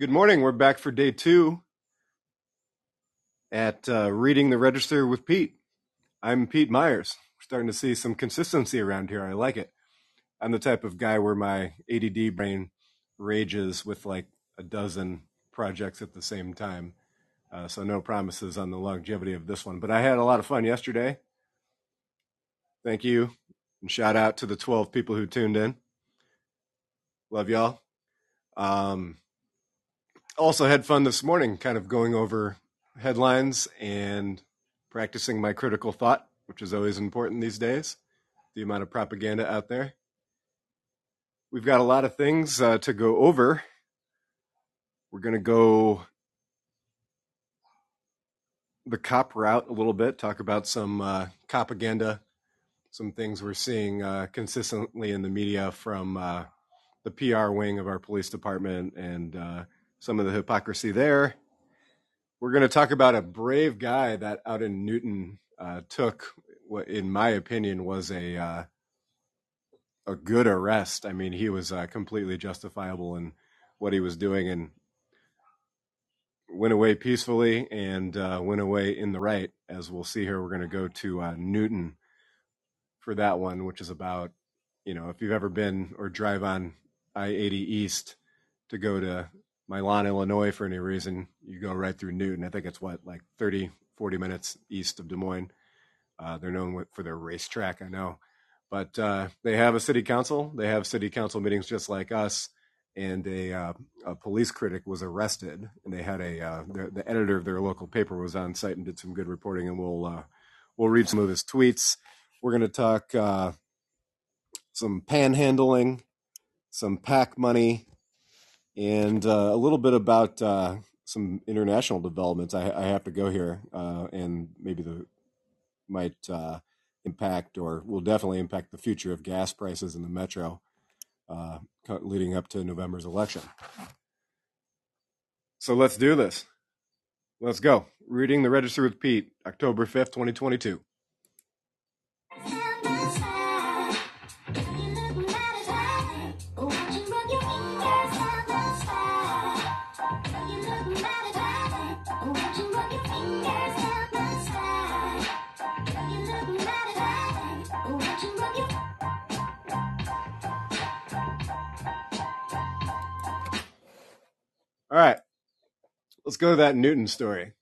Good morning. We're back for day two at uh, Reading the Register with Pete. I'm Pete Myers. We're starting to see some consistency around here. I like it. I'm the type of guy where my ADD brain rages with like a dozen projects at the same time. Uh, so, no promises on the longevity of this one. But I had a lot of fun yesterday. Thank you. And shout out to the 12 people who tuned in. Love y'all. Um, also had fun this morning, kind of going over headlines and practicing my critical thought, which is always important these days. The amount of propaganda out there. We've got a lot of things uh, to go over. We're going to go the cop route a little bit, talk about some uh, propaganda, some things we're seeing uh, consistently in the media from uh, the PR wing of our police department and uh, some of the hypocrisy there. We're going to talk about a brave guy that out in Newton uh, took what, in my opinion, was a uh, a good arrest. I mean, he was uh, completely justifiable in what he was doing and went away peacefully and uh, went away in the right. As we'll see here, we're going to go to uh, Newton for that one, which is about you know if you've ever been or drive on I eighty East to go to Milan, Illinois for any reason, you go right through Newton. I think it's what, like 30, 40 minutes east of Des Moines. Uh, they're known for their racetrack, I know. But uh, they have a city council. They have city council meetings just like us. And a, uh, a police critic was arrested, and they had a uh, the, the editor of their local paper was on site and did some good reporting. And we'll uh, we'll read some of his tweets. We're going to talk uh, some panhandling, some PAC money, and uh, a little bit about uh, some international developments. I, I have to go here, uh, and maybe the might uh, impact or will definitely impact the future of gas prices in the metro uh, leading up to November's election. So let's do this. Let's go. Reading the Register with Pete, October 5th, 2022. All right, let's go to that Newton story.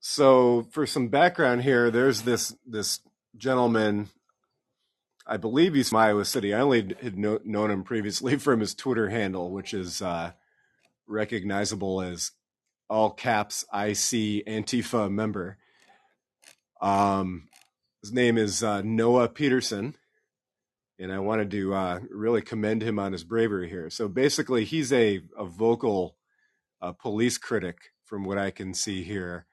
So, for some background here, there's this this gentleman. I believe he's from Iowa City. I only had know, known him previously from his Twitter handle, which is uh, recognizable as all caps IC Antifa member. Um, his name is uh, Noah Petersen, and I wanted to uh, really commend him on his bravery here. So basically, he's a, a vocal uh, police critic, from what I can see here,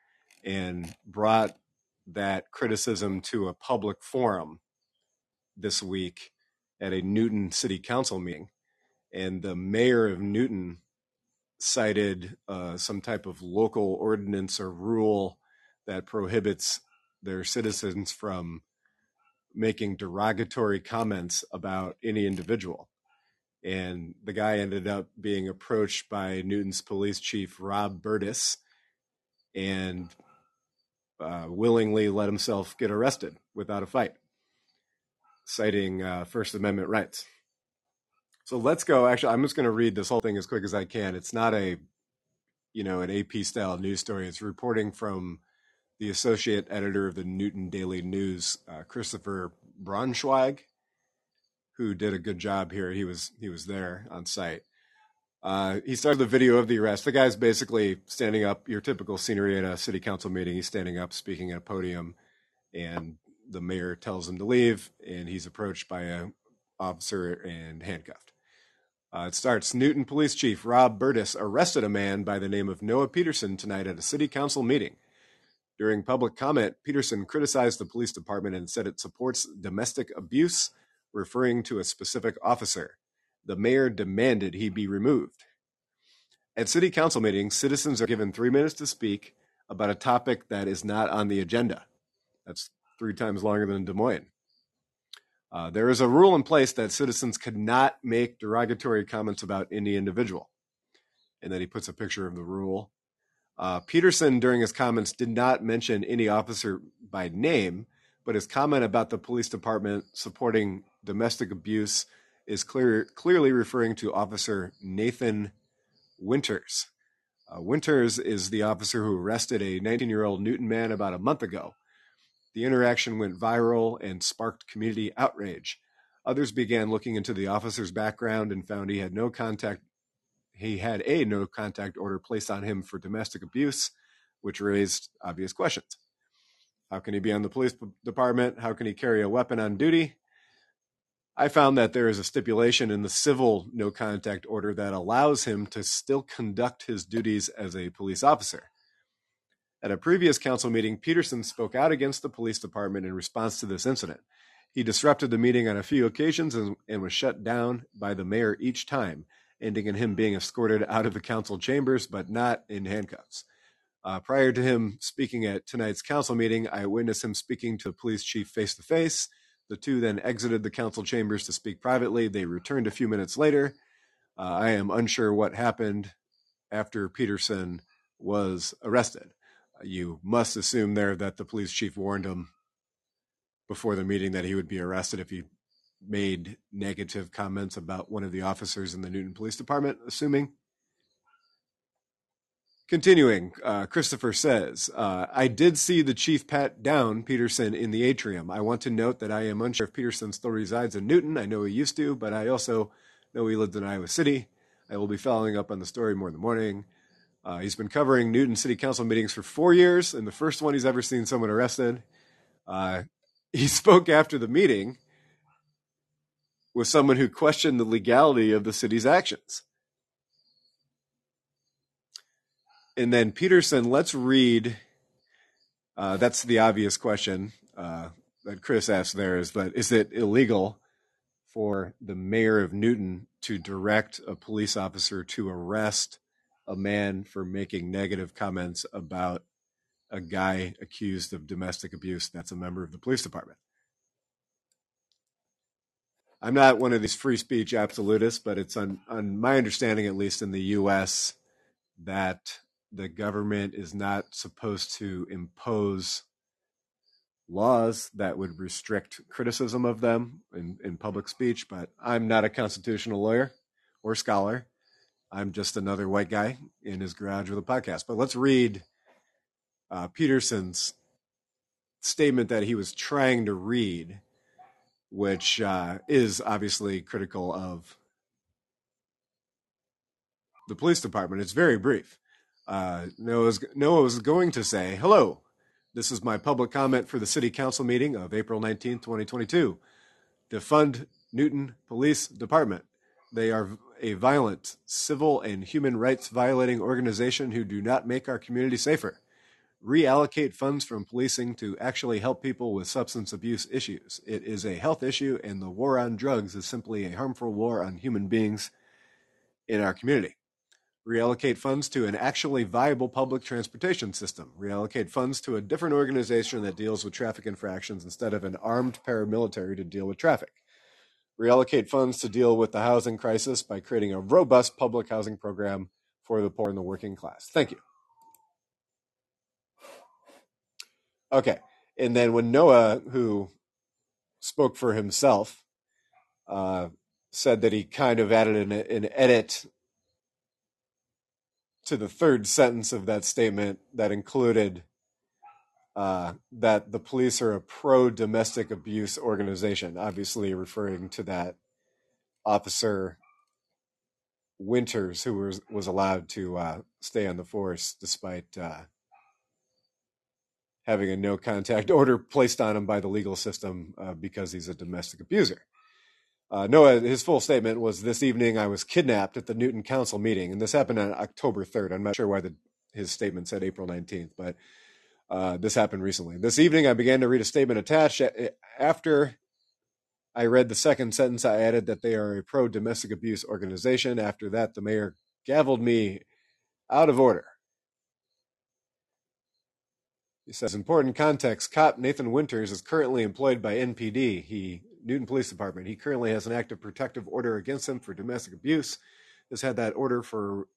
and brought that criticism to a public forum this week at a Newton City Council meeting. And the mayor of Newton cited uh, some type of local ordinance or rule that prohibits their citizens from making derogatory comments about any individual. And the guy ended up being approached by Newton's police chief, Rob Burdess, and uh, willingly let himself get arrested without a fight, citing uh, First Amendment rights. So let's go. Actually, I'm just going to read this whole thing as quick as I can. It's not a, you know, an AP style news story. It's reporting from the associate editor of the Newton Daily News, uh, Christopher Braunschweig, who did a good job here. He was he was there on site. Uh, he started the video of the arrest. The guy's basically standing up, your typical scenery at a city council meeting. He's standing up, speaking at a podium, and the mayor tells him to leave, and he's approached by a officer and handcuffed. Uh, it starts Newton Police Chief Rob Burdess arrested a man by the name of Noah Petersen tonight at a city council meeting. During public comment, Petersen criticized the police department and said it supports domestic abuse, referring to a specific officer. The mayor demanded he be removed. At city council meetings, citizens are given three minutes to speak about a topic that is not on the agenda. That's three times longer than Des Moines. Uh, there is a rule in place that citizens cannot make derogatory comments about any individual. and then he puts a picture of the rule. Uh, Petersen, during his comments, did not mention any officer by name, but his comment about the police department supporting domestic abuse is clear, clearly referring to Officer Nathan Winters. Uh, Winters is the officer who arrested a 19 year old Newton man about a month ago. The interaction went viral and sparked community outrage. Others began looking into the officer's background and found he had no contact. He had a no contact order placed on him for domestic abuse, which raised obvious questions. How can he be on the police department? How can he carry a weapon on duty? I found that there is a stipulation in the civil no contact order that allows him to still conduct his duties as a police officer. At a previous council meeting, Petersen spoke out against the police department in response to this incident. He disrupted the meeting on a few occasions and, and, was shut down by the mayor each time, ending in him being escorted out of the council chambers, but not in handcuffs. Uh, prior to him speaking at tonight's council meeting, I witnessed him speaking to the police chief face to face. The two then exited the council chambers to speak privately. They returned a few minutes later. Uh, I am unsure what happened after Petersen was arrested. You must assume there that the police chief warned him before the meeting that he would be arrested if he made negative comments about one of the officers in the Newton Police Department, assuming. Continuing, uh, Christopher says, uh, I did see the chief pat down Petersen in the atrium. I want to note that I am unsure if Petersen still resides in Newton. I know he used to, but I also know he lived in Iowa City. I will be following up on the story more in the morning. Uh, he's been covering Newton City Council meetings for four years, and the first one he's ever seen someone arrested. Uh, he spoke after the meeting with someone who questioned the legality of the city's actions. and then Petersen, let's read. Uh, that's the obvious question uh, that Chris asked there is that is it illegal for the mayor of Newton to direct a police officer to arrest a man for making negative comments about a guy accused of domestic abuse that's a member of the police department? I'm not one of these free speech absolutists, but it's on, on my understanding, at least in the U.S., that the government is not supposed to impose laws that would restrict criticism of them in, in public speech, but I'm not a constitutional lawyer or scholar. I'm just another white guy in his garage with a podcast. But let's read uh, Petersen's statement that he was trying to read, which uh, is obviously critical of the police department. It's very brief. Uh, Noah, was, Noah was going to say, Hello, this is my public comment for the City Council meeting of April 19, 2022. Defund Newton Police Department. They are a violent, civil, and human rights violating organization who do not make our community safer. Reallocate funds from policing to actually help people with substance abuse issues. It is a health issue, and the war on drugs is simply a harmful war on human beings in our community reallocate funds to an actually viable public transportation system, reallocate funds to a different organization that deals with traffic infractions instead of an armed paramilitary to deal with traffic, reallocate funds to deal with the housing crisis by creating a robust public housing program for the poor and the working class. Thank you. Okay. And then when Noah, who spoke for himself, uh, said that he kind of added an, an edit to the third sentence of that statement that included uh, that the police are a pro domestic abuse organization, obviously referring to that officer Winters, who was, was allowed to uh, stay on the force despite uh, having a no contact order placed on him by the legal system uh, because he's a domestic abuser. Uh, Noah, his full statement was this evening I was kidnapped at the Newton Council meeting, and this happened on October 3rd. I'm not sure why the, his statement said April 19th, but uh, this happened recently. This evening I began to read a statement attached. After I read the second sentence, I added that they are a pro domestic abuse organization. After that, the mayor gavelled me out of order. He says, important context cop Nathan Winters is currently employed by NPD. He Newton Police Department. He currently has an active protective order against him for domestic abuse. Has had that order for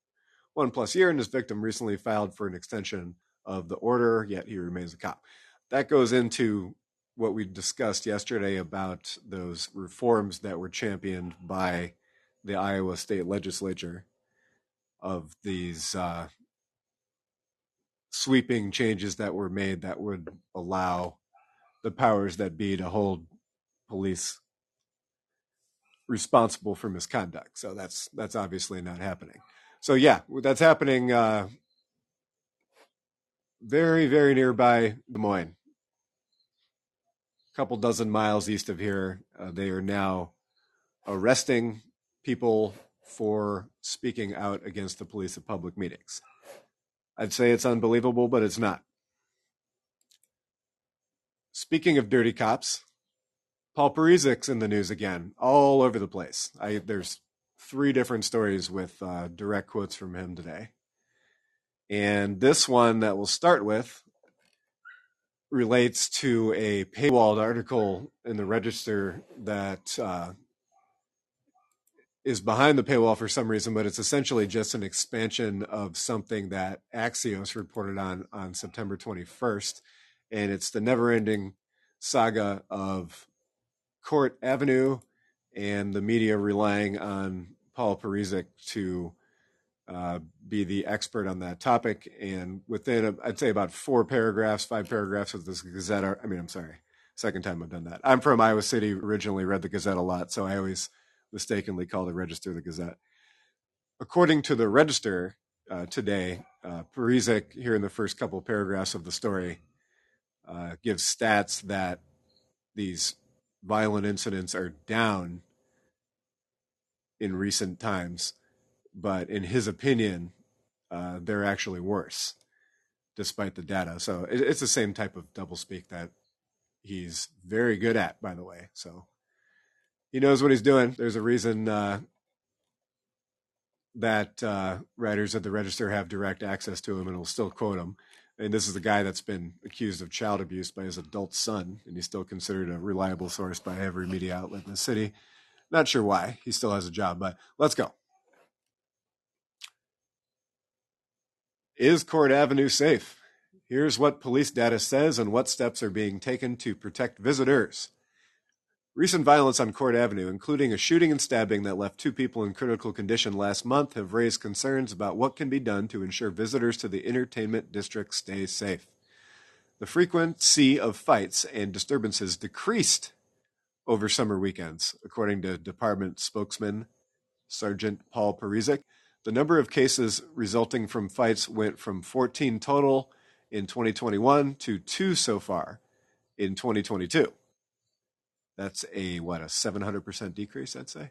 one plus year, and his victim recently filed for an extension of the order, yet he remains a cop. That goes into what we discussed yesterday about those reforms that were championed by the Iowa state legislature of these uh, sweeping changes that were made that would allow the powers that be to hold police responsible for misconduct. So that's that's obviously not happening. So yeah, that's happening uh, very very nearby Des Moines, a couple dozen miles east of here. Uh, they are now arresting people for speaking out against the police at public meetings. I'd say it's unbelievable, but it's not. Speaking of dirty cops, Paul Parizek's in the news again, all over the place. I, there's three different stories with uh, direct quotes from him today. And this one that we'll start with relates to a paywalled article in the Register that uh, is behind the paywall for some reason, but it's essentially just an expansion of something that Axios reported on on September 21st. And it's the never ending saga of Court Avenue and the media relying on Paul Parizek to uh, be the expert on that topic. And within, I'd say about four paragraphs, five paragraphs of this Gazette, I mean, I'm sorry, second time I've done that. I'm from Iowa City, originally read the Gazette a lot, so I always mistakenly called the Register the Gazette. According to the Register uh, today, uh, here in the first couple of paragraphs of the story, uh, gives stats that these violent incidents are down in recent times, but in his opinion, uh, they're actually worse, despite the data. So it, it's the same type of doublespeak that he's very good at, by the way. So he knows what he's doing. There's a reason uh, that uh, writers at the Register have direct access to him and will still quote him. And this is the guy that's been accused of child abuse by his adult son, and he's still considered a reliable source by every media outlet in the city. Not sure why. He still has a job, but let's go. Is Court Avenue safe? Here's what police data says and what steps are being taken to protect visitors. Recent violence on Court Avenue, including a shooting and stabbing that left two people in critical condition last month, have raised concerns about what can be done to ensure visitors to the entertainment district stay safe. The frequency of fights and disturbances decreased over summer weekends, according to department spokesman Sergeant Paul Parizek. The number of cases resulting from fights went from 14 total in 2021 to two so far in 2022. That's a what a 700% decrease, I'd say,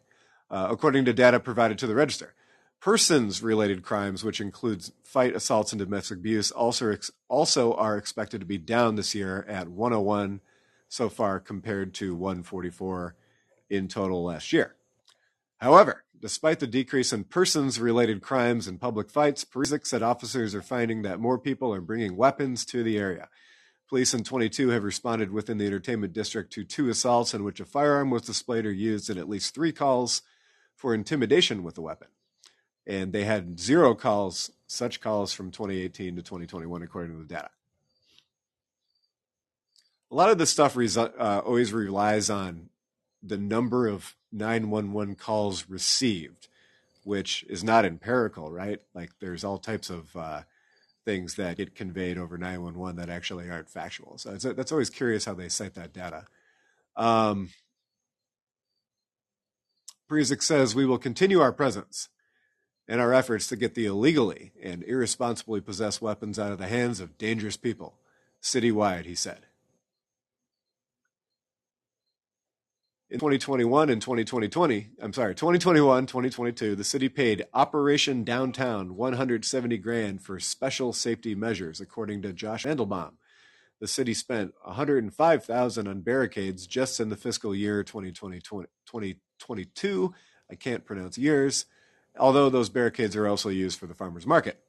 uh, according to data provided to the register. Persons-related crimes, which includes fight, assaults, and domestic abuse, also ex- also are expected to be down this year at 101 so far, compared to 144 in total last year. However, despite the decrease in persons-related crimes and public fights, Parizek said officers are finding that more people are bringing weapons to the area. Police in 22 have responded within the entertainment district to two assaults in which a firearm was displayed or used in at least three calls for intimidation with a weapon. And they had zero calls, such calls from 2018 to 2021, according to the data. A lot of this stuff resu- uh, always relies on the number of 911 calls received, which is not empirical, right? Like there's all types of uh, things that get conveyed over 911 that actually aren't factual. So that's always curious how they cite that data. Um, says we will continue our presence and our efforts to get the illegally and irresponsibly possessed weapons out of the hands of dangerous people citywide, he said. In 2021 and 2020, I'm sorry, 2021, 2022, the city paid Operation Downtown 170 grand for special safety measures, according to Josh Mandelbaum. The city spent 105,000 on barricades just in the fiscal year 2020, 2022. I can't pronounce years, although those barricades are also used for the farmers market.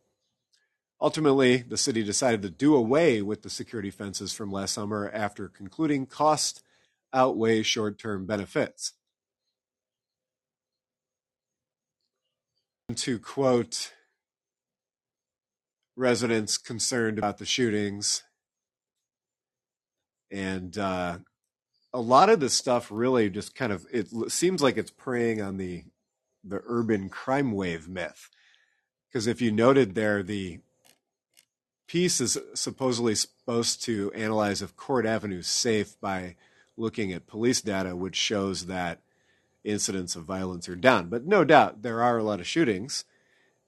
Ultimately, the city decided to do away with the security fences from last summer after concluding cost outweigh short term benefits. To quote residents concerned about the shootings. And uh, a lot of this stuff really just kind of it seems like it's preying on the the urban crime wave myth. Because if you noted there, the piece is supposedly supposed to analyze if Court Avenue safe by looking at police data, which shows that incidents of violence are down. But no doubt there are a lot of shootings,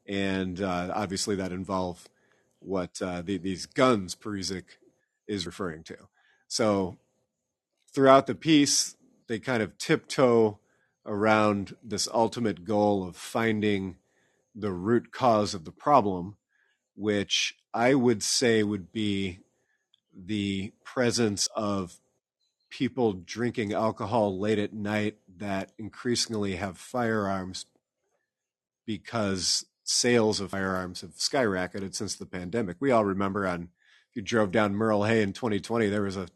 and uh, obviously that involve what uh, the, these guns Parizek is referring to. So throughout the piece, they kind of tiptoe around this ultimate goal of finding the root cause of the problem, which I would say would be the presence of people drinking alcohol late at night that increasingly have firearms because sales of firearms have skyrocketed since the pandemic. We all remember on if you drove down Merle Hay in 2020, there was a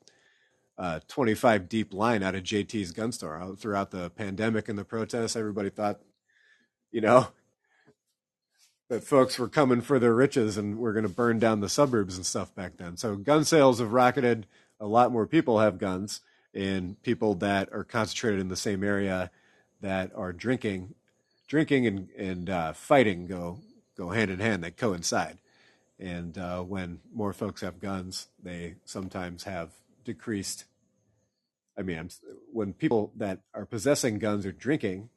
uh, 25 deep line out of JT's gun store throughout the pandemic and the protests. Everybody thought, you know, that folks were coming for their riches and we're going to burn down the suburbs and stuff back then. So gun sales have rocketed. A lot more people have guns, and people that are concentrated in the same area that are drinking, drinking and and uh, fighting go go hand in hand. They coincide. And uh, when more folks have guns, they sometimes have decreased I mean, I'm, when people that are possessing guns are drinking,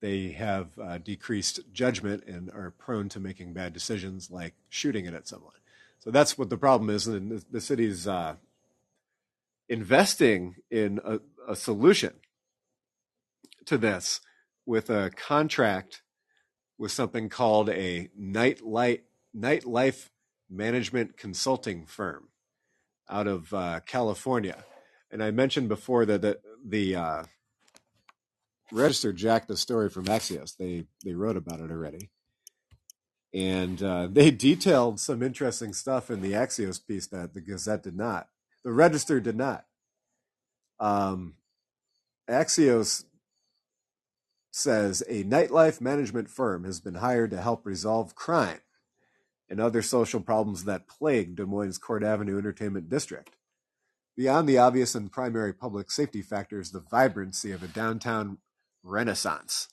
they have uh, decreased judgment and are prone to making bad decisions like shooting it at someone. So that's what the problem is. And the, the city's uh, investing in a, a solution to this with a contract with something called a nightlight nightlife management consulting firm out of uh, California and I mentioned before that the, the uh, Register jacked the story from Axios. They they wrote about it already, and uh, they detailed some interesting stuff in the Axios piece that the Gazette did not. The Register did not. Um, Axios says a nightlife management firm has been hired to help resolve crime and other social problems that plague Des Moines Court Avenue Entertainment District. Beyond the obvious and primary public safety factors, the vibrancy of a downtown renaissance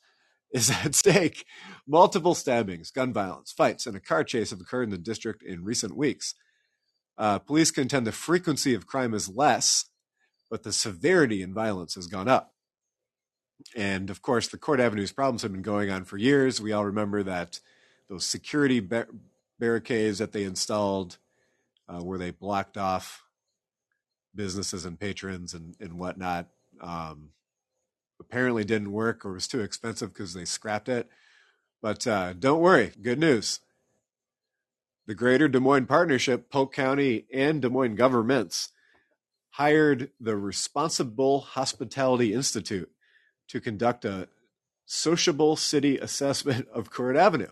is at stake. Multiple stabbings, gun violence, fights, and a car chase have occurred in the district in recent weeks. Uh, police contend the frequency of crime is less, but the severity in violence has gone up. And of course, the Court Avenue's problems have been going on for years. We all remember that those security bar- barricades that they installed, uh, where they blocked off businesses and patrons and, and whatnot. Um, apparently didn't work or was too expensive because they scrapped it. But uh, don't worry, good news. The Greater Des Moines Partnership, Polk County, and Des Moines governments hired the Responsible Hospitality Institute to conduct a sociable city assessment of Court Avenue.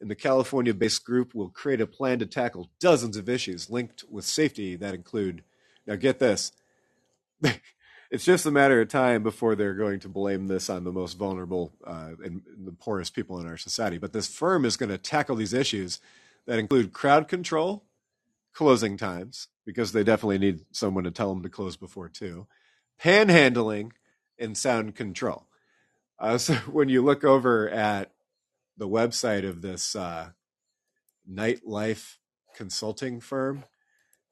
And the California based group will create a plan to tackle dozens of issues linked with safety that include now, get this. it's just a matter of time before they're going to blame this on the most vulnerable uh, and the poorest people in our society. But this firm is going to tackle these issues that include crowd control, closing times, because they definitely need someone to tell them to close before two, panhandling, and sound control. Uh, so when you look over at the website of this uh, nightlife consulting firm,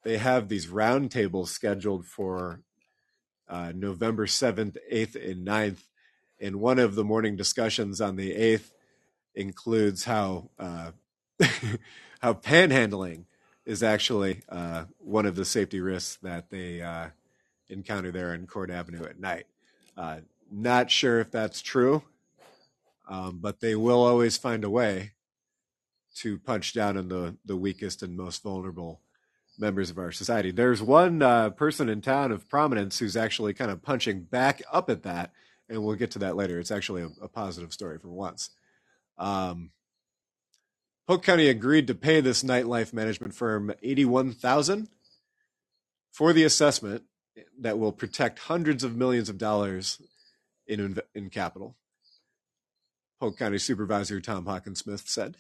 they have these roundtables scheduled for uh, November 7th, 8th, and 9th. And one of the morning discussions on the 8th includes how uh, how panhandling is actually uh, one of the safety risks that they uh, encounter there in Court Avenue at night. Uh, not sure if that's true, um, but they will always find a way to punch down on the, the weakest and most vulnerable members of our society. There's one uh, person in town of prominence who's actually kind of punching back up at that, and we'll get to that later. It's actually a, a positive story for once. Um, Polk County agreed to pay this nightlife management firm eighty-one thousand for the assessment that will protect hundreds of millions of dollars in in capital. Polk County Supervisor Tom Hockensmith said.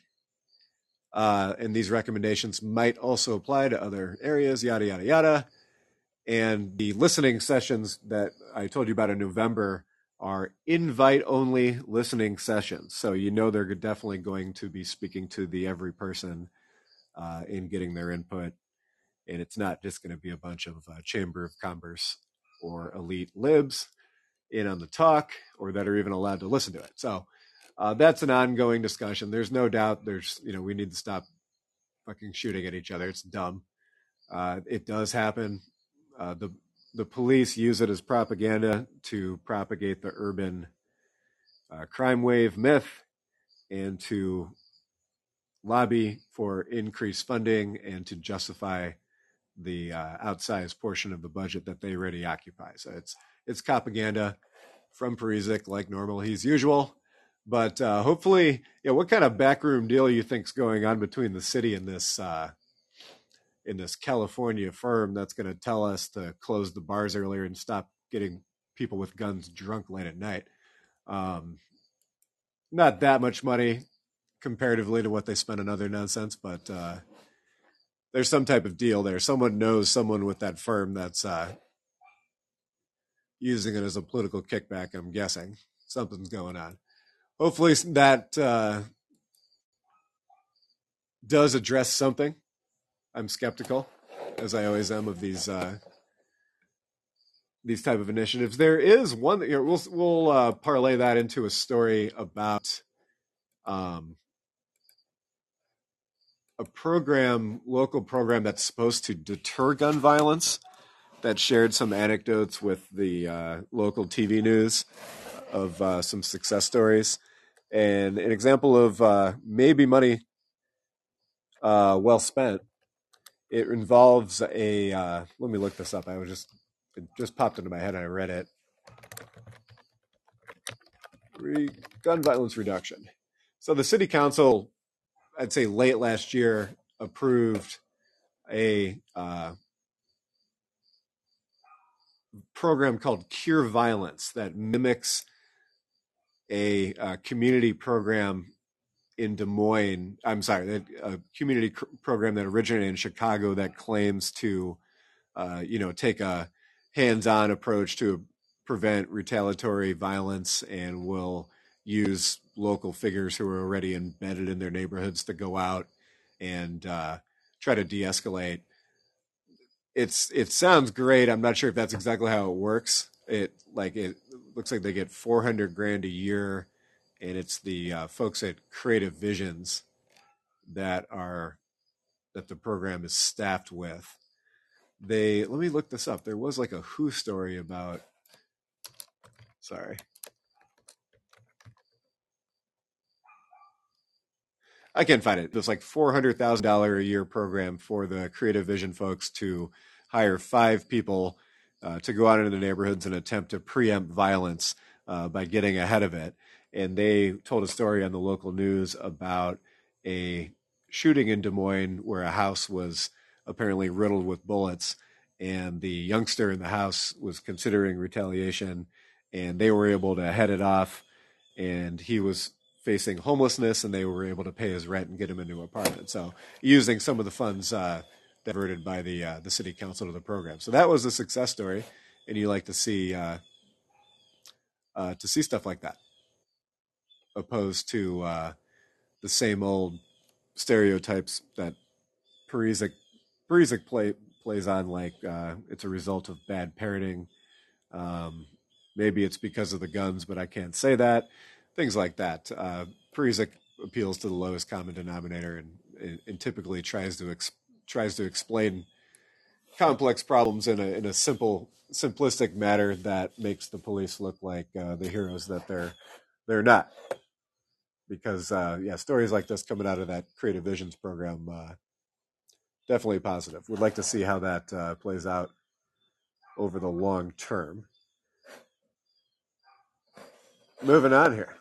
uh, and these recommendations might also apply to other areas, yada, yada, yada. And the listening sessions that I told you about in November are invite only listening sessions. So you know they're definitely going to be speaking to the every person uh, in getting their input. And it's not just going to be a bunch of uh, Chamber of Commerce or elite libs in on the talk or that are even allowed to listen to it. So uh, that's an ongoing discussion. There's no doubt there's, you know, we need to stop fucking shooting at each other. It's dumb. Uh, it does happen. Uh, the the police use it as propaganda to propagate the urban uh, crime wave myth and to lobby for increased funding and to justify the uh, outsized portion of the budget that they already occupy. So it's it's propaganda from Parizek like normal. He's usual. But uh, hopefully, yeah. What kind of backroom deal you think's going on between the city and this uh, in this California firm that's going to tell us to close the bars earlier and stop getting people with guns drunk late at night? Um, not that much money comparatively to what they spend on other nonsense, but uh, there's some type of deal there. Someone knows someone with that firm that's uh, using it as a political kickback. I'm guessing something's going on hopefully that uh, does address something. I'm skeptical, as I always am, of these uh, these type of initiatives. There is one that you know, we'll we'll uh, parlay that into a story about um, a program, local program that's supposed to deter gun violence. That shared some anecdotes with the uh, local TV news of uh, some success stories and an example of uh, maybe money uh, well spent. It involves a. Uh, let me look this up. I was just it just popped into my head. and I read it. Re- gun violence reduction. So the city council, I'd say late last year, approved a uh, program called Cure Violence that mimics a uh, community program in Des Moines. I'm sorry, a community cr- program that originated in Chicago that claims to, uh, you know, take a hands-on approach to prevent retaliatory violence and will use local figures who are already embedded in their neighborhoods to go out and uh, try to de-escalate. It's it sounds great. I'm not sure if that's exactly how it works. It like it looks like they get 400 grand a year, and it's the uh, folks at Creative Visions that are that the program is staffed with. They let me look this up. There was like a WHO story about. Sorry. I can't find it. It's like four hundred thousand dollar a year program for the Creative Vision folks to hire five people uh, to go out into the neighborhoods and attempt to preempt violence uh, by getting ahead of it. And they told a story on the local news about a shooting in Des Moines where a house was apparently riddled with bullets, and the youngster in the house was considering retaliation, and they were able to head it off. And he was facing homelessness, and they were able to pay his rent and get him a new apartment. So, using some of the funds uh, diverted by the uh, the city council to the program. So that was a success story, and you like to see uh, uh, to see stuff like that, opposed to uh, the same old stereotypes that Parizek Parizek play plays on, like uh, it's a result of bad parenting. Um, maybe it's because of the guns, but I can't say that. Things like that. Uh, Parizek appeals to the lowest common denominator and, and, and typically tries to ex- tries to explain complex problems in a in a simple simplistic manner that makes the police look like uh, the heroes that they're they're not because uh, yeah stories like this coming out of that creative visions program uh, definitely positive. We'd like to see how that uh, plays out over the long term. Moving on here.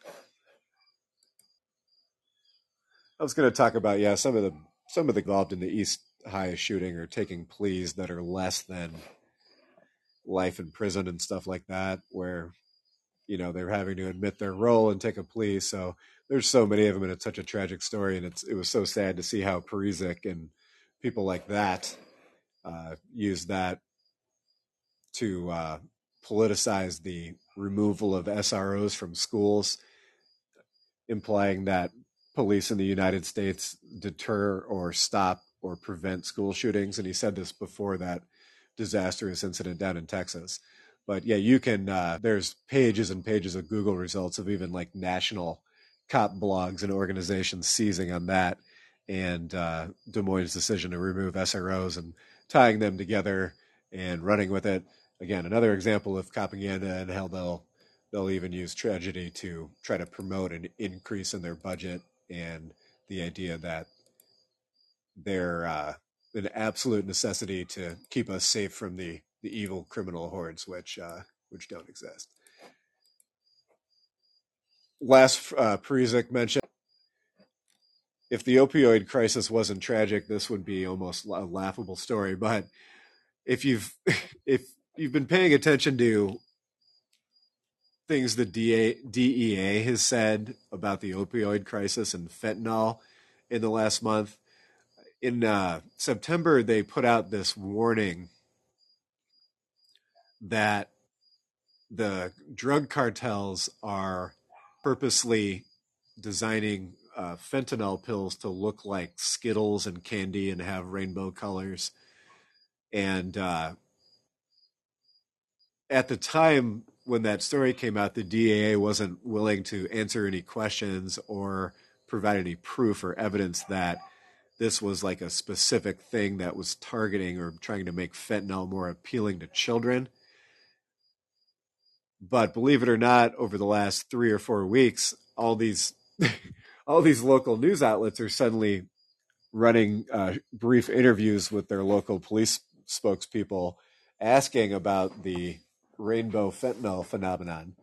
I was going to talk about yeah some of the some of the involved in the east high shooting or taking pleas that are less than life in prison and stuff like that, where you know they're having to admit their role and take a plea. So there's so many of them, and it's such a tragic story, and it's it was so sad to see how Parizek and people like that uh, use that to uh, politicize the removal of SROs from schools, implying that police in the United States deter or stop or prevent school shootings. And he said this before that disastrous incident down in Texas. But yeah, you can. Uh, there's pages and pages of Google results of even like national cop blogs and organizations seizing on that, and uh, Des Moines' decision to remove SROs and tying them together and running with it. Again, another example of propaganda and how they'll they'll even use tragedy to try to promote an increase in their budget and the idea that they're uh, an absolute necessity to keep us safe from the, the evil criminal hordes, which uh, which don't exist. Last, uh, mentioned if the opioid crisis wasn't tragic, this would be almost a laughable story. But if you've if you've been paying attention to things the DA, DEA has said about the opioid crisis and fentanyl in the last month, in uh, September they put out this warning that the drug cartels are purposely designing uh, fentanyl pills to look like Skittles and candy and have rainbow colors. And uh, at the time when that story came out, the DEA wasn't willing to answer any questions or provide any proof or evidence that this was like a specific thing that was targeting or trying to make fentanyl more appealing to children. But believe it or not, over the last three or four weeks, all these all these local news outlets are suddenly running uh, brief interviews with their local police spokespeople, asking about the rainbow fentanyl phenomenon.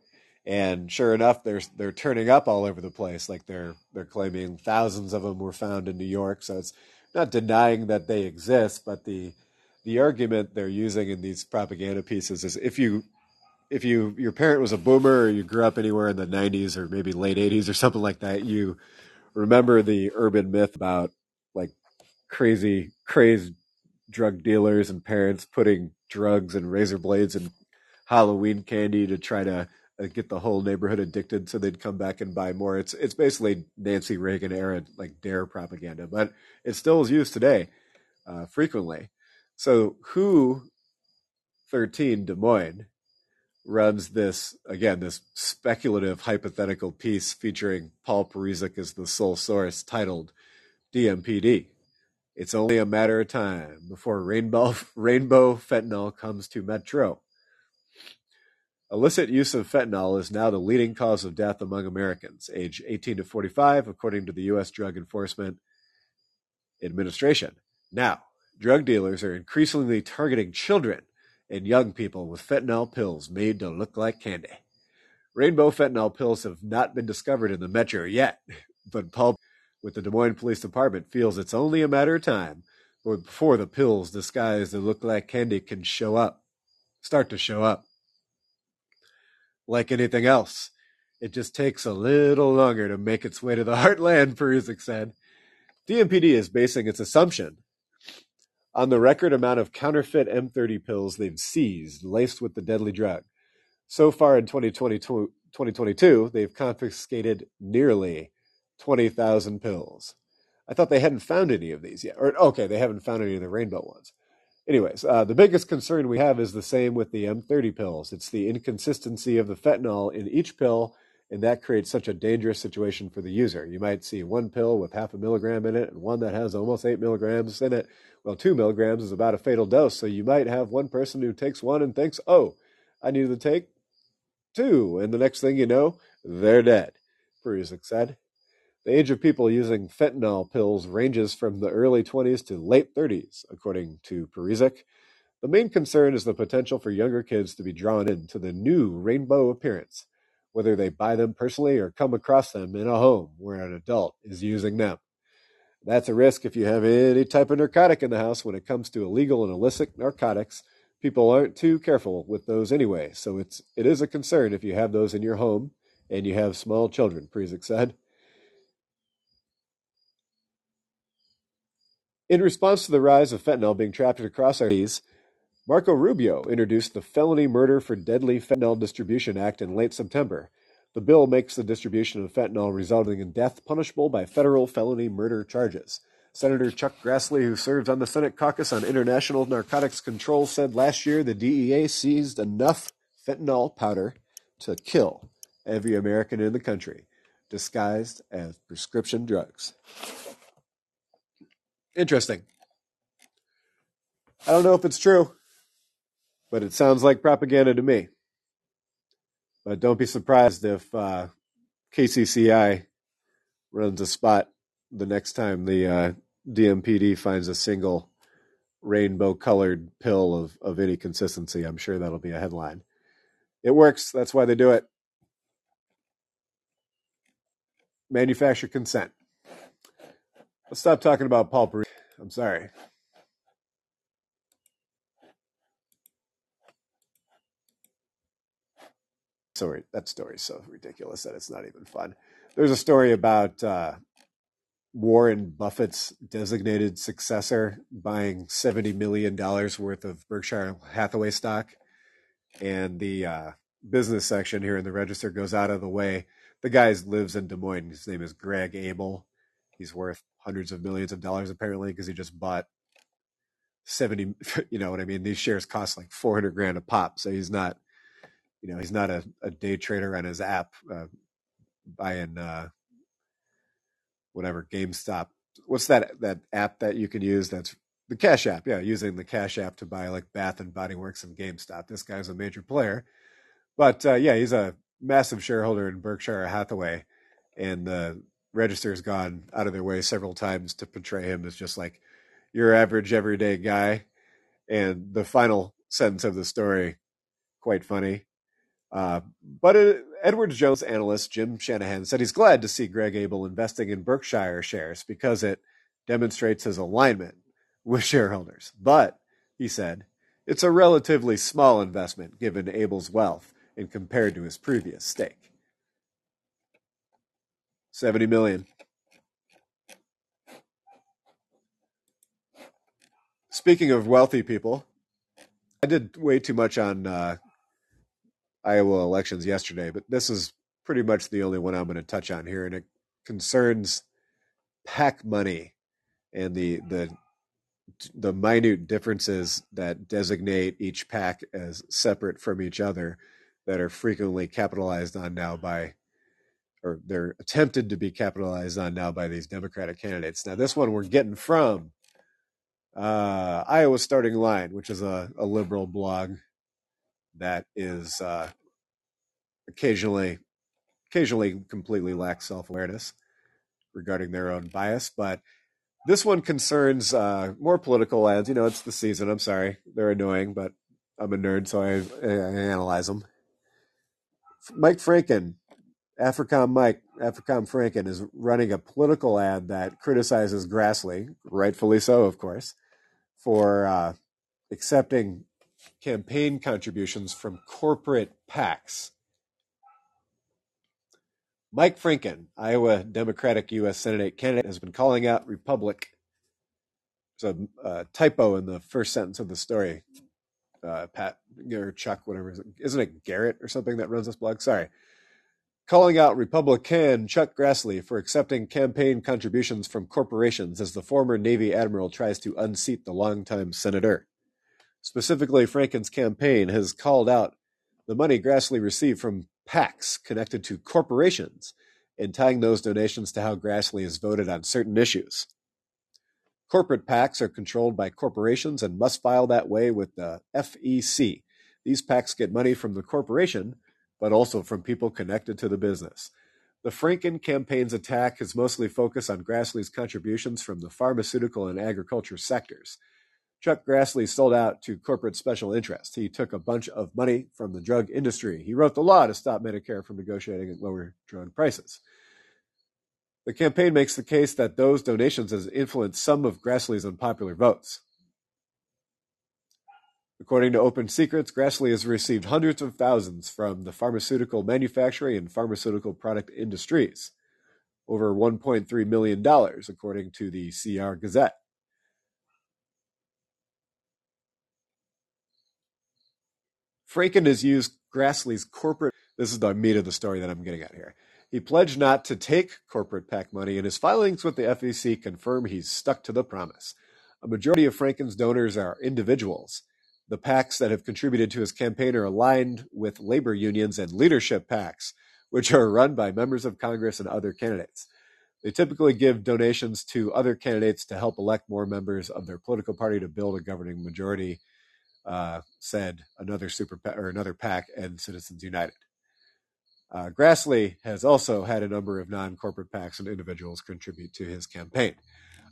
And sure enough, they're they're turning up all over the place. Like they're they're claiming thousands of them were found in New York. So it's not denying that they exist, but the the argument they're using in these propaganda pieces is if you if you your parent was a boomer or you grew up anywhere in the 90s or maybe late 80s or something like that you remember the urban myth about like crazy crazed drug dealers and parents putting drugs and razor blades and halloween candy to try to uh, get the whole neighborhood addicted so they'd come back and buy more. It's it's basically nancy reagan era like dare propaganda but it still is used today uh, frequently. So who 13 des moines runs this again this speculative hypothetical piece featuring Paul Parizek as the sole source titled DMPD. It's only a matter of time before rainbow rainbow fentanyl comes to Metro. Illicit use of fentanyl is now the leading cause of death among Americans age 18 to 45 according to the US Drug Enforcement Administration. Now, drug dealers are increasingly targeting children and young people with fentanyl pills made to look like candy. Rainbow fentanyl pills have not been discovered in the metro yet, but Paul with the Des Moines Police Department feels it's only a matter of time before the pills disguised to look like candy can show up, start to show up. Like anything else, it just takes a little longer to make its way to the heartland, Parizek said. DMPD is basing its assumption on the record amount of counterfeit M30 pills they've seized laced with the deadly drug. So far in 2022, 2022 they've confiscated nearly 20,000 pills. I thought they hadn't found any of these yet. Or, okay, they haven't found any of the rainbow ones. Anyways, uh, the biggest concern we have is the same with the M30 pills. It's the inconsistency of the fentanyl in each pill and that creates such a dangerous situation for the user. You might see one pill with half a milligram in it and one that has almost eight milligrams in it. Well, two milligrams is about a fatal dose, so you might have one person who takes one and thinks, oh, I need to take two. And the next thing you know, they're dead, Parizek said. The age of people using fentanyl pills ranges from the early 20s to late 30s, according to Parizek. The main concern is the potential for younger kids to be drawn into the new rainbow appearance whether they buy them personally or come across them in a home where an adult is using them. That's a risk if you have any type of narcotic in the house when it comes to illegal and illicit narcotics. People aren't too careful with those anyway, so it's it is a concern if you have those in your home and you have small children, Parizek said. In response to the rise of fentanyl being trafficked across our cities, Marco Rubio introduced the Felony Murder for Deadly Fentanyl Distribution Act in late September. The bill makes the distribution of fentanyl resulting in death punishable by federal felony murder charges. Senator Chuck Grassley, who serves on the Senate Caucus on International Narcotics Control, said last year the DEA seized enough fentanyl powder to kill every American in the country, disguised as prescription drugs. Interesting. I don't know if it's true, but it sounds like propaganda to me. But don't be surprised if uh, KCCI runs a spot the next time the uh, DMPD finds a single rainbow colored pill of, of any consistency. I'm sure that'll be a headline. It works. That's why they do it. Manufacture consent. Let's stop talking about Paul Parizek. I'm sorry. Sorry, that story's so ridiculous that it's not even fun. There's a story about uh, Warren Buffett's designated successor buying $70 million worth of Berkshire Hathaway stock. And the uh, business section here in the register goes out of the way. The guy lives in Des Moines. His name is Greg Abel. He's worth hundreds of millions of dollars apparently because he just bought 70, you know what I mean? These shares cost like 400 grand a pop. So he's not you know he's not a, a day trader on his app uh, buying uh, whatever GameStop. What's that that app that you can use? That's the Cash App. Yeah, using the Cash App to buy like Bath and Body Works and GameStop. This guy's a major player, but uh, yeah, he's a massive shareholder in Berkshire Hathaway, and the register has gone out of their way several times to portray him as just like your average everyday guy. And the final sentence of the story, quite funny uh, but uh, Edwards Jones analyst Jim Shanahan said he's glad to see Greg Abel investing in Berkshire shares because it demonstrates his alignment with shareholders. But, he said, it's a relatively small investment given Abel's wealth and compared to his previous stake. 70 million. Speaking of wealthy people, I did way too much on uh, Iowa elections yesterday, but this is pretty much the only one I'm going to touch on here, and it concerns PAC money and the the the minute differences that designate each PAC as separate from each other that are frequently capitalized on now by or they're attempted to be capitalized on now by these Democratic candidates. Now, this one we're getting from uh, Iowa Starting Line, which is a, a liberal blog that is uh, occasionally occasionally completely lacks self-awareness regarding their own bias but this one concerns uh, more political ads you know it's the season i'm sorry they're annoying but i'm a nerd so i, I analyze them mike franken africom mike africom franken is running a political ad that criticizes grassley rightfully so of course for uh, accepting campaign contributions from corporate PACs. Mike Franken, Iowa Democratic U.S. Senate candidate, has been calling out Republic. There's a uh, typo in the first sentence of the story. Uh, Pat or Chuck, whatever, isn't it Garrett or something that runs this blog? Sorry. Calling out Republican Chuck Grassley for accepting campaign contributions from corporations as the former Navy admiral tries to unseat the longtime senator. Specifically, Franken's campaign has called out the money Grassley received from PACs connected to corporations and tying those donations to how Grassley has voted on certain issues. Corporate PACs are controlled by corporations and must file that way with the FEC. These PACs get money from the corporation, but also from people connected to the business. The Franken campaign's attack has mostly focused on Grassley's contributions from the pharmaceutical and agriculture sectors. Chuck Grassley sold out to corporate special interests. He took a bunch of money from the drug industry. He wrote the law to stop Medicare from negotiating at lower drug prices. The campaign makes the case that those donations has influenced some of Grassley's unpopular votes. According to Open Secrets, Grassley has received hundreds of thousands from the pharmaceutical manufacturing and pharmaceutical product industries, over $1.3 million, according to the CR Gazette. Franken has used Grassley's corporate. This is the meat of the story that I'm getting at here. He pledged not to take corporate PAC money, and his filings with the FEC confirm he's stuck to the promise. A majority of Franken's donors are individuals. The PACs that have contributed to his campaign are aligned with labor unions and leadership PACs, which are run by members of Congress and other candidates. They typically give donations to other candidates to help elect more members of their political party to build a governing majority, uh, said another super or another PAC and Citizens United. Uh, Grassley has also had a number of non-corporate PACs and individuals contribute to his campaign.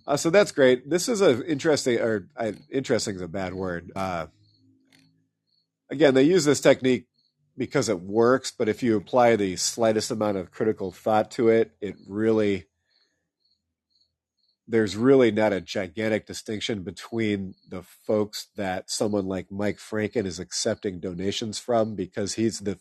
Uh, so that's great. This is an interesting, or interesting is a bad word. Uh, again, they use this technique because it works, but if you apply the slightest amount of critical thought to it, it really there's really not a gigantic distinction between the folks that someone like Mike Franken is accepting donations from because he's the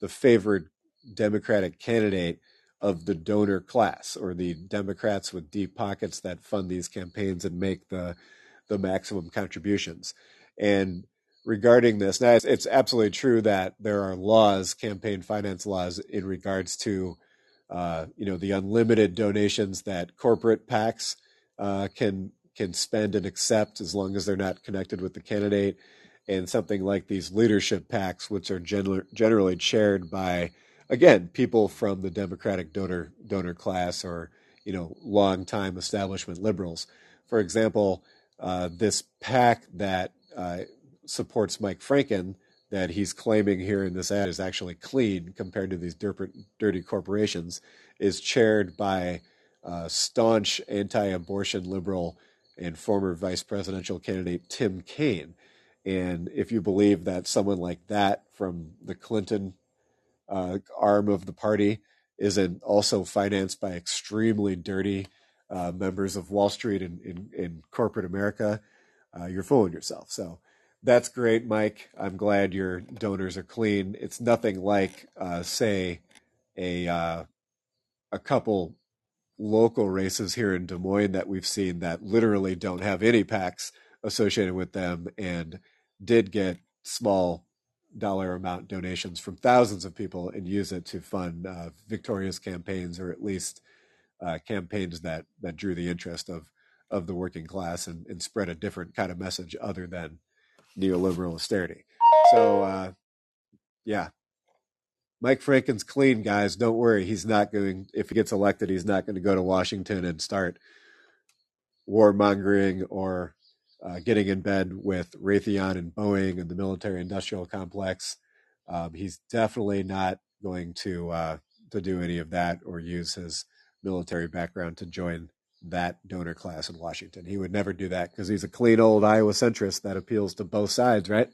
the favored Democratic candidate of the donor class or the Democrats with deep pockets that fund these campaigns and make the the maximum contributions. And regarding this, now it's, it's absolutely true that there are laws, campaign finance laws, in regards to uh, you know the unlimited donations that corporate PACs uh, can can spend and accept as long as they're not connected with the candidate, and something like these leadership PACs, which are gen- generally chaired by again people from the Democratic donor donor class or you know longtime establishment liberals. For example, uh, this PAC that uh, supports Mike Franken that he's claiming here in this ad is actually clean compared to these dirty corporations is chaired by uh, staunch anti-abortion liberal and former vice presidential candidate Tim Kaine. And if you believe that someone like that from the Clinton uh, arm of the party isn't also financed by extremely dirty uh, members of Wall Street and in, corporate America, uh, you're fooling yourself. So that's great, Mike. I'm glad your donors are clean. It's nothing like, uh, say, a uh, a couple local races here in Des Moines that we've seen that literally don't have any PACs associated with them and did get small dollar amount donations from thousands of people and use it to fund uh, victorious campaigns or at least uh, campaigns that that drew the interest of of the working class and, and spread a different kind of message other than neoliberal austerity. So, uh, yeah, Mike Franken's clean, guys. Don't worry. He's not going, if he gets elected, he's not going to go to Washington and start warmongering or uh, getting in bed with Raytheon and Boeing and the military industrial complex. Um, he's definitely not going to uh, to do any of that or use his military background to join that donor class in Washington. He would never do that because he's a clean old Iowa centrist that appeals to both sides, right?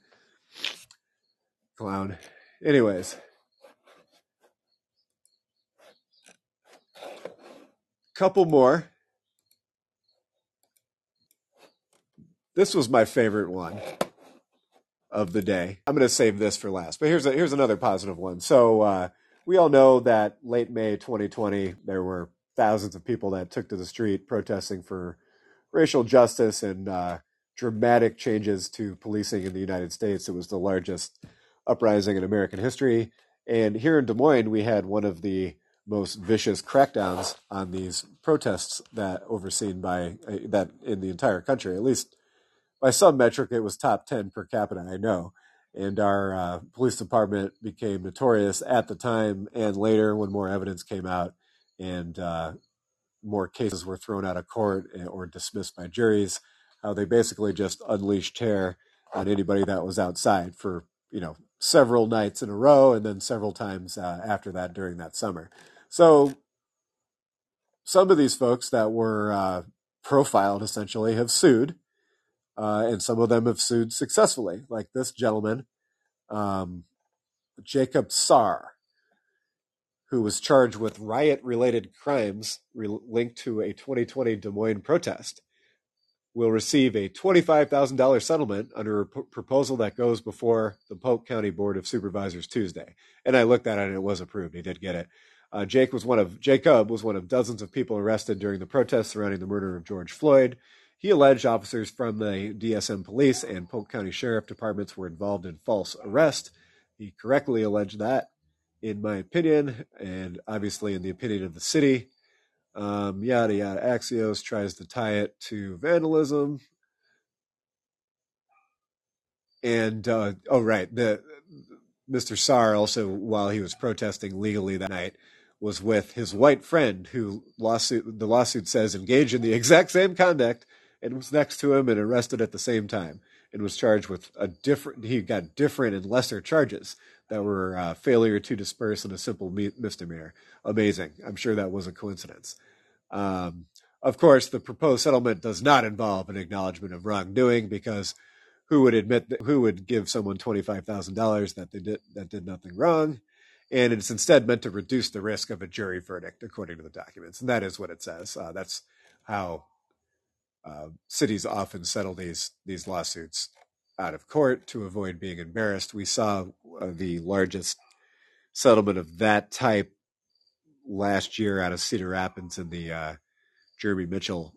Clown. Anyways, couple more. This was my favorite one of the day. I'm going to save this for last, but here's a, here's another positive one. So uh, we all know that late May 2020 there were thousands of people that took to the street protesting for racial justice and uh, dramatic changes to policing in the United States. It was the largest uprising in American history. And here in Des Moines, we had one of the most vicious crackdowns on these protests that overseen by uh, that in the entire country. At least by some metric, it was top 10 per capita, I know. And our uh, police department became notorious at the time and later when more evidence came out and uh, more cases were thrown out of court eh, or dismissed by juries. How they basically just unleashed terror on anybody that was outside for you know several nights in a row, and then several times uh, after that during that summer. So some of these folks that were uh, profiled essentially have sued, uh, and some of them have sued successfully, like this gentleman, um, Jacob Saar who was charged with riot related crimes linked to a 2020 Des Moines protest, will receive a $25,000 settlement under a p- proposal that goes before the Polk County Board of Supervisors Tuesday. And I looked at it and it was approved. He did get it. Uh, Jake was one of Jacob was one of dozens of people arrested during the protests surrounding the murder of George Floyd. He alleged officers from the DSM police and Polk County Sheriff departments were involved in false arrest. He correctly alleged that, in my opinion, and obviously in the opinion of the city. Um, yada yada. Axios tries to tie it to vandalism. And uh, oh right, the Mr. Saar also, while he was protesting legally that night, was with his white friend, who lawsuit the lawsuit says engaged in the exact same conduct and was next to him and arrested at the same time and was charged with a different. He got different and lesser charges that were uh, failure to disperse and a simple misdemeanor. Amazing. I'm sure that was a coincidence. Um, of course, the proposed settlement does not involve an acknowledgement of wrongdoing because who would admit that, who would give someone twenty five thousand dollars that they did that did nothing wrong, and it's instead meant to reduce the risk of a jury verdict, according to the documents, and that is what it says. Uh, that's how uh, cities often settle these these lawsuits out of court to avoid being embarrassed. We saw uh, the largest settlement of that type last year out of Cedar Rapids in the uh, Jeremy Mitchell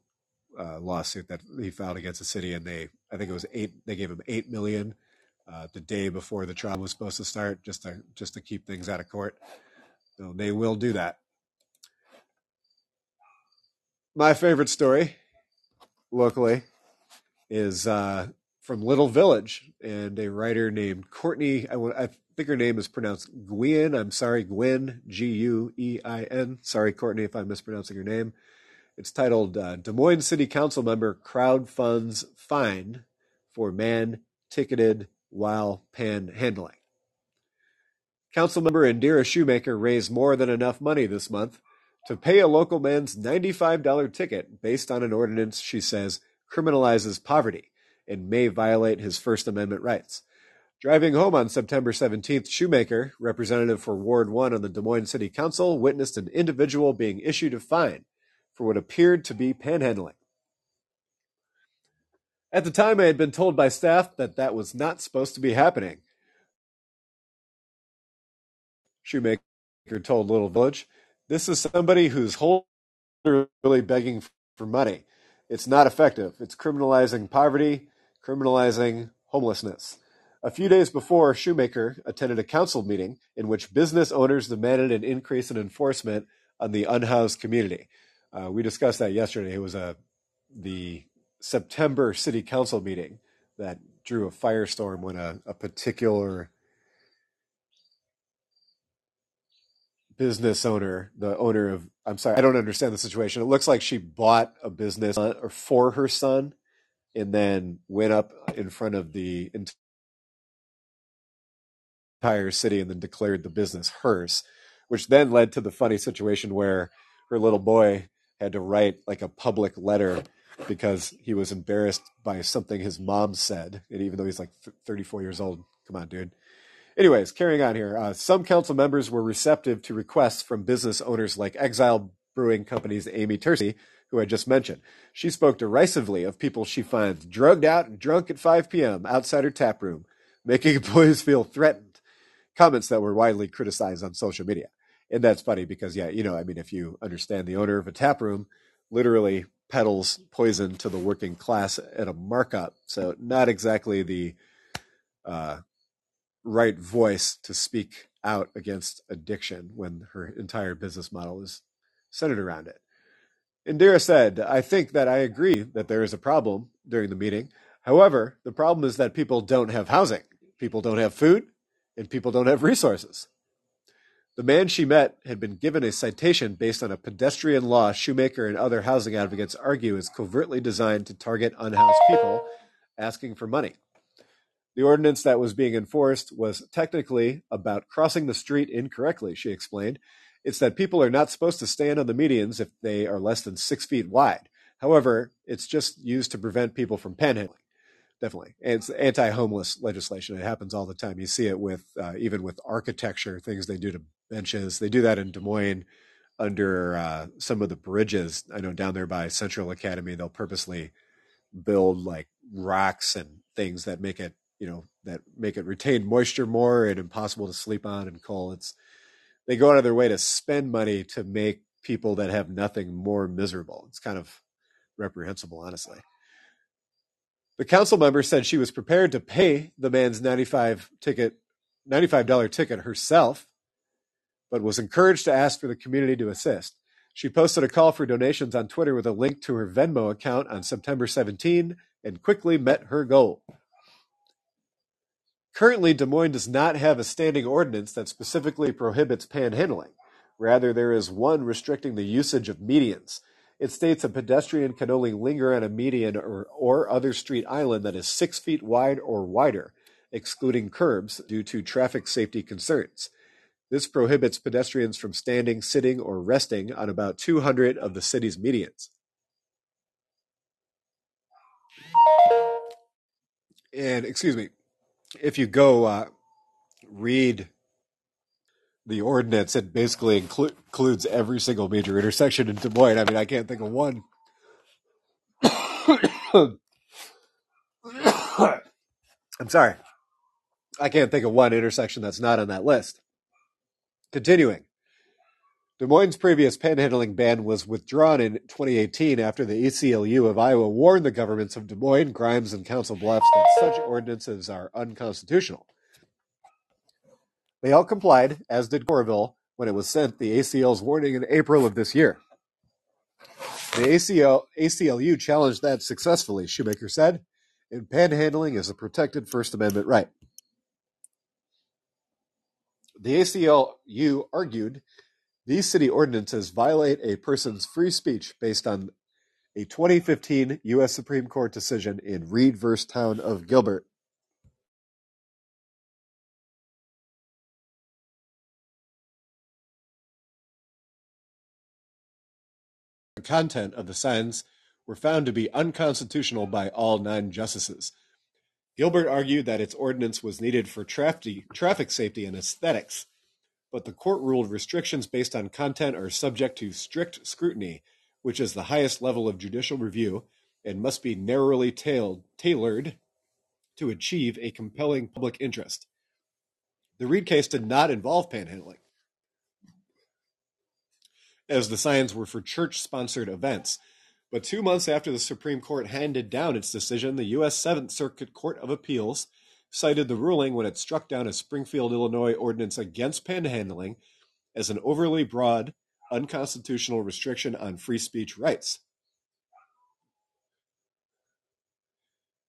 uh, lawsuit that he filed against the city, and they I think it was eight. They gave him eight million uh, the day before the trial was supposed to start, just to just to keep things out of court. So they will do that. My favorite story locally is uh, from Little Village, and a writer named Courtney. I, I think her name is pronounced Gwen. I'm sorry, Gwen, G U E I N. Sorry, Courtney, if I'm mispronouncing your name. It's titled uh, Des Moines City Council Member Crowd Funds Fine for Man Ticketed While Panhandling. Councilmember Indira Sheumaker raised more than enough money this month to pay a local man's $95 ticket based on an ordinance she says criminalizes poverty and may violate his First Amendment rights. Driving home on September 17th, Sheumaker, representative for Ward 1 on the Des Moines City Council, witnessed an individual being issued a fine for what appeared to be panhandling. At the time, I had been told by staff that that was not supposed to be happening. Sheumaker told Little Village, This is somebody who's really begging for money. It's not effective. It's criminalizing poverty, criminalizing homelessness. A few days before, Sheumaker attended a council meeting in which business owners demanded an increase in enforcement on the unhoused community. Uh, we discussed that yesterday. It was a the September City Council meeting that drew a firestorm when a, a particular business owner, the owner of, I'm sorry, I don't understand the situation. It looks like she bought a business or for her son and then went up in front of the entire city and then declared the business hers, which then led to the funny situation where her little boy had to write like a public letter because he was embarrassed by something his mom said. And even though he's like 34 years old, come on, dude. Anyways, carrying on here, uh, some council members were receptive to requests from business owners like Exile Brewing Company's Amy Tursi, who I just mentioned. She spoke derisively of people she finds drugged out and drunk at 5 p.m. outside her tap room, making employees feel threatened. Comments that were widely criticized on social media. And that's funny because, yeah, you know, I mean, if you understand the owner of a tap room literally peddles poison to the working class at a markup. So not exactly the uh, right voice to speak out against addiction when her entire business model is centered around it. Indira said, I think that I agree that there is a problem during the meeting. However, the problem is that people don't have housing, people don't have food, and people don't have resources. The man she met had been given a citation based on a pedestrian law Sheumaker and other housing advocates argue is covertly designed to target unhoused people asking for money. The ordinance that was being enforced was technically about crossing the street incorrectly, she explained. It's that people are not supposed to stand on the medians if they are less than six feet wide. However, it's just used to prevent people from panhandling definitely. And it's anti-homeless legislation. It happens all the time. You see it with uh, even with architecture, things they do to benches. They do that in Des Moines under uh, some of the bridges. I know down there by Central Academy, they'll purposely build like rocks and things that make it, you know, that make it retain moisture more and impossible to sleep on and cold. It's they go out of their way to spend money to make people that have nothing more miserable. It's kind of reprehensible, honestly. The council member said she was prepared to pay the man's 95 ticket $95 ticket herself, but was encouraged to ask for the community to assist. She posted a call for donations on Twitter with a link to her Venmo account on September 17 and quickly met her goal. Currently, Des Moines does not have a standing ordinance that specifically prohibits panhandling. Rather, there is one restricting the usage of medians. It states a pedestrian can only linger on a median or, or other street island that is six feet wide or wider, excluding curbs due to traffic safety concerns. This prohibits pedestrians from standing, sitting, or resting on about 200 of the city's medians. And excuse me, if you go uh, read the ordinance, it basically inclu- includes every single major intersection in Des Moines. I mean, I can't think of one. I'm sorry. I can't think of one intersection that's not on that list. Continuing. Des Moines' previous panhandling ban was withdrawn in 2018 after the ACLU of Iowa warned the governments of Des Moines, Grimes, and Council Bluffs that such ordinances are unconstitutional. They all complied, as did Coralville, when it was sent the ACL's warning in April of this year. The ACL, ACLU challenged that successfully, Sheumaker said, and panhandling is a protected First Amendment right. The ACLU argued these city ordinances violate a person's free speech based on a 2015 U.S. Supreme Court decision in Reed v. Town of Gilbert. The content of the signs were found to be unconstitutional by all nine justices. Gilbert argued that its ordinance was needed for traffic, safety and aesthetics, but the court ruled restrictions based on content are subject to strict scrutiny, which is the highest level of judicial review and must be narrowly tailed, tailored to achieve a compelling public interest. The Reed case did not involve panhandling, as the signs were for church sponsored events. But two months after the Supreme Court handed down its decision, the U.S. Seventh Circuit Court of Appeals cited the ruling when it struck down a Springfield, Illinois ordinance against panhandling as an overly broad, unconstitutional restriction on free speech rights.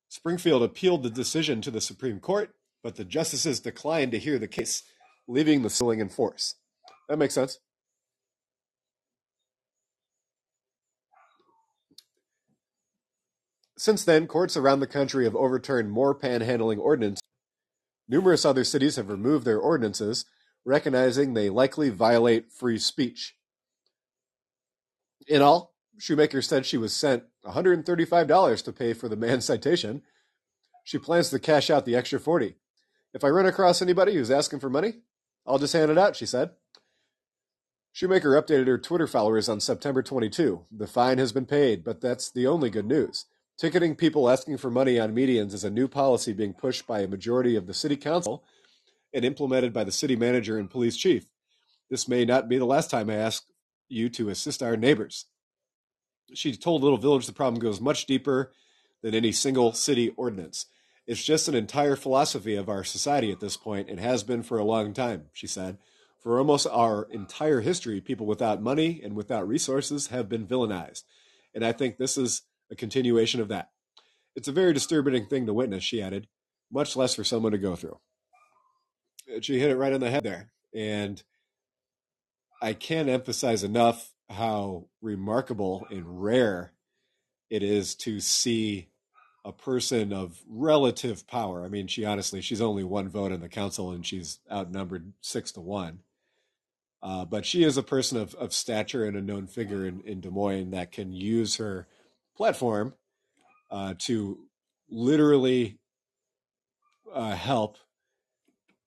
Springfield appealed the decision to the Supreme Court, but the justices declined to hear the case, leaving the ruling in force. That makes sense. Since then, courts around the country have overturned more panhandling ordinances. Numerous other cities have removed their ordinances, recognizing they likely violate free speech. In all, Sheumaker said she was sent $135 to pay for the man's citation. She plans to cash out the extra 40. If I run across anybody who's asking for money, I'll just hand it out, she said. Sheumaker updated her Twitter followers on September 22. The fine has been paid, but that's the only good news. Ticketing people asking for money on medians is a new policy being pushed by a majority of the city council and implemented by the city manager and police chief. This may not be the last time I ask you to assist our neighbors. She told Little Village the problem goes much deeper than any single city ordinance. It's just an entire philosophy of our society at this point and has been for a long time, she said. For almost our entire history, people without money and without resources have been villainized. And I think this is a continuation of that. It's a very disturbing thing to witness, she added, much less for someone to go through. She hit it right on the head there. And I can't emphasize enough how remarkable and rare it is to see a person of relative power. I mean, she honestly, she's only one vote in the council and she's outnumbered six to one. Uh, but she is a person of, of stature and a known figure in, in Des Moines that can use her platform uh, to literally uh, help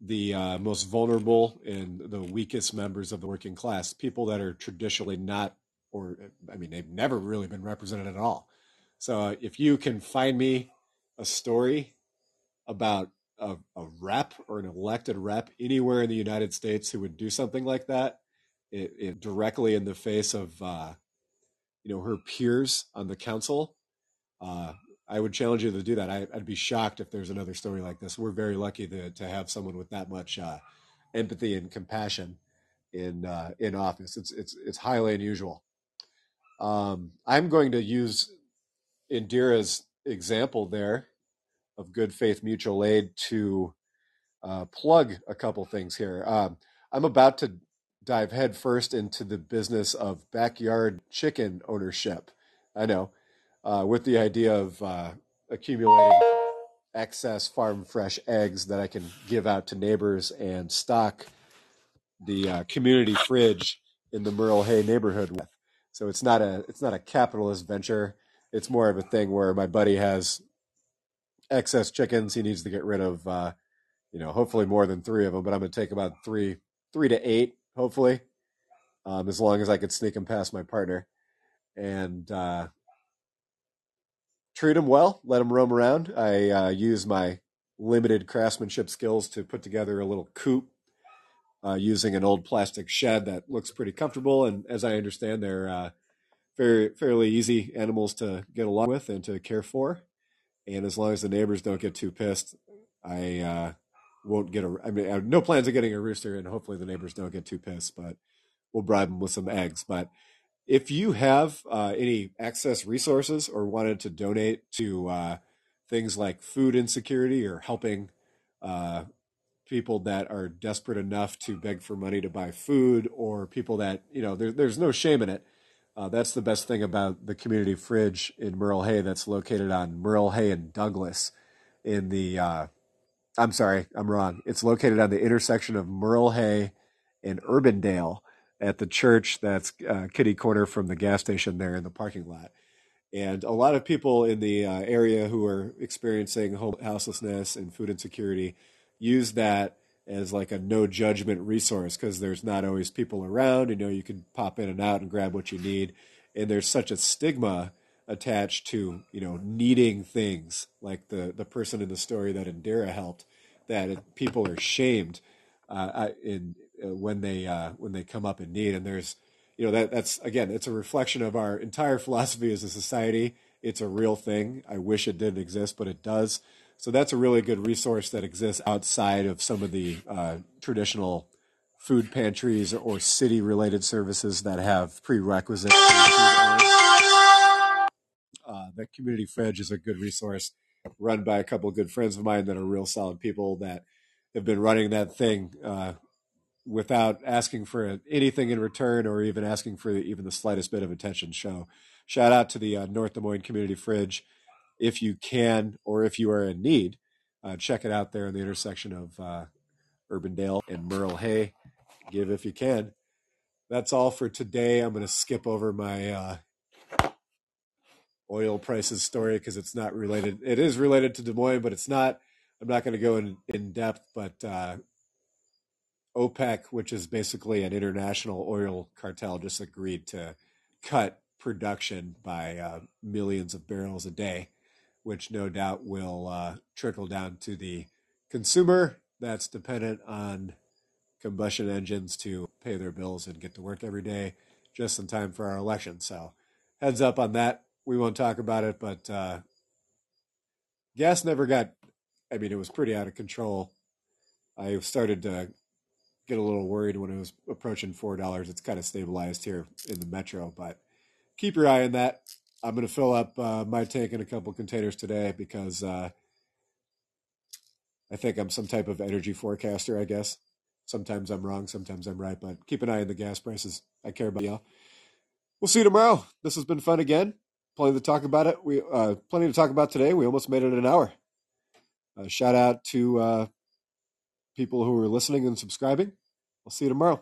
the uh, most vulnerable and the weakest members of the working class, people that are traditionally not, or I mean, they've never really been represented at all. So uh, if you can find me a story about a, a rep or an elected rep anywhere in the United States who would do something like that, it, it directly in the face of uh, you know her peers on the council, uh, I would challenge you to do that. I, would be shocked if there's another story like this. We're very lucky to, to have someone with that much uh, empathy and compassion in uh, in office. It's it's it's highly unusual. Um, I'm going to use Indira's example there of good faith mutual aid to uh, plug a couple things here. Um, I'm about to dive headfirst into the business of backyard chicken ownership. I know, uh, with the idea of uh, accumulating excess farm fresh eggs that I can give out to neighbors and stock the uh, community fridge in the Merle Hay neighborhood with. So it's not a it's not a capitalist venture. It's more of a thing where my buddy has excess chickens. He needs to get rid of, uh, you know, hopefully more than three of them. But I'm going to take about three three to eight, hopefully, um, as long as I can sneak him past my partner, and uh, treat him well. Let him roam around. I uh, use my limited craftsmanship skills to put together a little coop uh, using an old plastic shed that looks pretty comfortable. And as I understand, they're uh, very fairly easy animals to get along with and to care for. And as long as the neighbors don't get too pissed, I uh, won't get a. I mean, I have no plans of getting a rooster, and hopefully the neighbors don't get too pissed. But we'll bribe them with some eggs. But if you have uh, any excess resources or wanted to donate to uh, things like food insecurity or helping uh, people that are desperate enough to beg for money to buy food or people that you know there, there's no shame in it uh, that's the best thing about the community fridge in merle hay that's located on merle hay and douglas in the uh, i'm sorry i'm wrong it's located on the intersection of merle hay and urbandale at the church that's uh, kitty corner from the gas station there in the parking lot and a lot of people in the uh, area who are experiencing home houselessness and food insecurity use that as like a no judgment resource because there's not always people around. You know, you can pop in and out and grab what you need. And there's such a stigma attached to, you know, needing things like the, the person in the story that Indira helped that people are shamed uh, in uh, when they uh, when they come up in need. And there's, you know, that that's again, it's a reflection of our entire philosophy as a society. It's a real thing. I wish it didn't exist, but it does. So that's a really good resource that exists outside of some of the uh, traditional food pantries or city related services that have prerequisites. Uh, the community fridge is a good resource run by a couple of good friends of mine that are real solid people that have been running that thing uh, without asking for anything in return or even asking for even the slightest bit of attention. So, shout out to the uh, North Des Moines Community Fridge if you can or if you are in need, uh, check it out there in the intersection of uh, Urbandale and Merle Hay. Give if you can. That's all for today. I'm going to skip over my uh, oil prices story because it's not related. It is related to Des Moines, but it's not. I'm not going to go in, in depth, but uh, OPEC, which is basically an international oil cartel, just agreed to cut production by uh, millions of barrels a day which no doubt will uh, trickle down to the consumer that's dependent on combustion engines to pay their bills and get to work every day just in time for our election. So, heads up on that. We won't talk about it, but uh, gas never got, I mean, it was pretty out of control. I started to get a little worried when it was approaching $4. It's kind of stabilized here in the metro, but keep your eye on that. I'm going to fill up uh, my tank in a couple containers today because uh, I think I'm some type of energy forecaster, I guess. Sometimes I'm wrong, sometimes I'm right, but keep an eye on the gas prices. I care about y'all. We'll see you tomorrow. This has been fun again. Plenty to talk about it. We uh, plenty to talk about today. We almost made it an hour. Uh, shout out to uh, people who are listening and subscribing. I'll see you tomorrow.